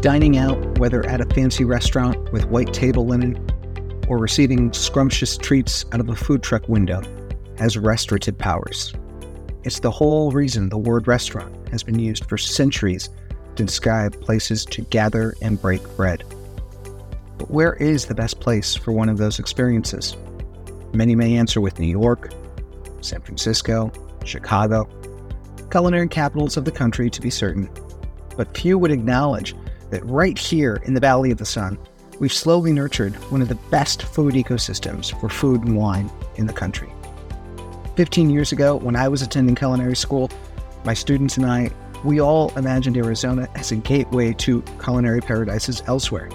Dining out, whether at a fancy restaurant with white table linen or receiving scrumptious treats out of a food truck window, has restorative powers. It's the whole reason the word restaurant has been used for centuries to describe places to gather and break bread. But where is the best place for one of those experiences? Many may answer with New York, San Francisco, Chicago, culinary capitals of the country to be certain. But few would acknowledge that right here in the Valley of the Sun, we've slowly nurtured one of the best food ecosystems for food and wine in the country. 15 years ago, when I was attending culinary school, my students and I, we all imagined Arizona as a gateway to culinary paradises elsewhere.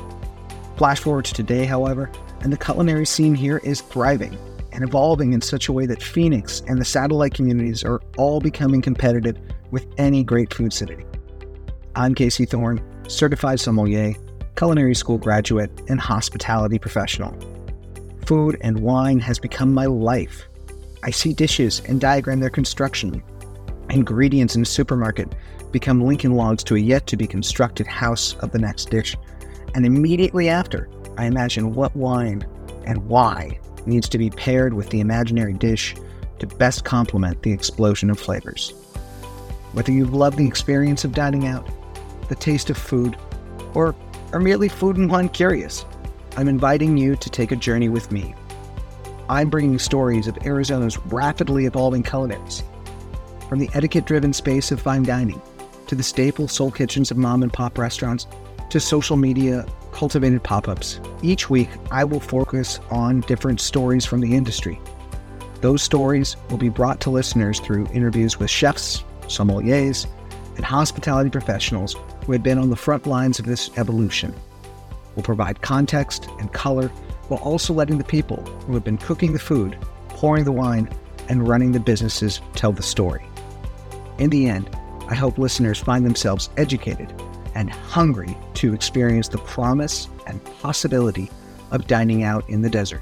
Flash forward to today, however, and the culinary scene here is thriving and evolving in such a way that Phoenix and the satellite communities are all becoming competitive with any great food city. I'm Casey Thorne, certified sommelier, culinary school graduate, and hospitality professional. Food and wine has become my life. I see dishes and diagram their construction. Ingredients in a supermarket become Lincoln logs to a yet to be constructed house of the next dish. And immediately after, I imagine what wine and why needs to be paired with the imaginary dish to best complement the explosion of flavors. Whether you love the experience of dining out, the taste of food, or are merely food and wine curious, I'm inviting you to take a journey with me. I'm bringing stories of Arizona's rapidly evolving culinaries, from the etiquette driven space of fine dining to the staple soul kitchens of mom and pop restaurants to social media cultivated pop ups. Each week, I will focus on different stories from the industry. Those stories will be brought to listeners through interviews with chefs, sommeliers, and hospitality professionals who have been on the front lines of this evolution. We'll provide context and color while also letting the people who have been cooking the food, pouring the wine, and running the businesses tell the story. In the end, I hope listeners find themselves educated and hungry to experience the promise and possibility of dining out in the desert.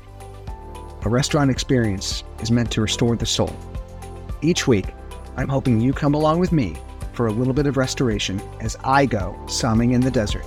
A restaurant experience is meant to restore the soul. Each week, I'm hoping you come along with me for a little bit of restoration as I go somming in the desert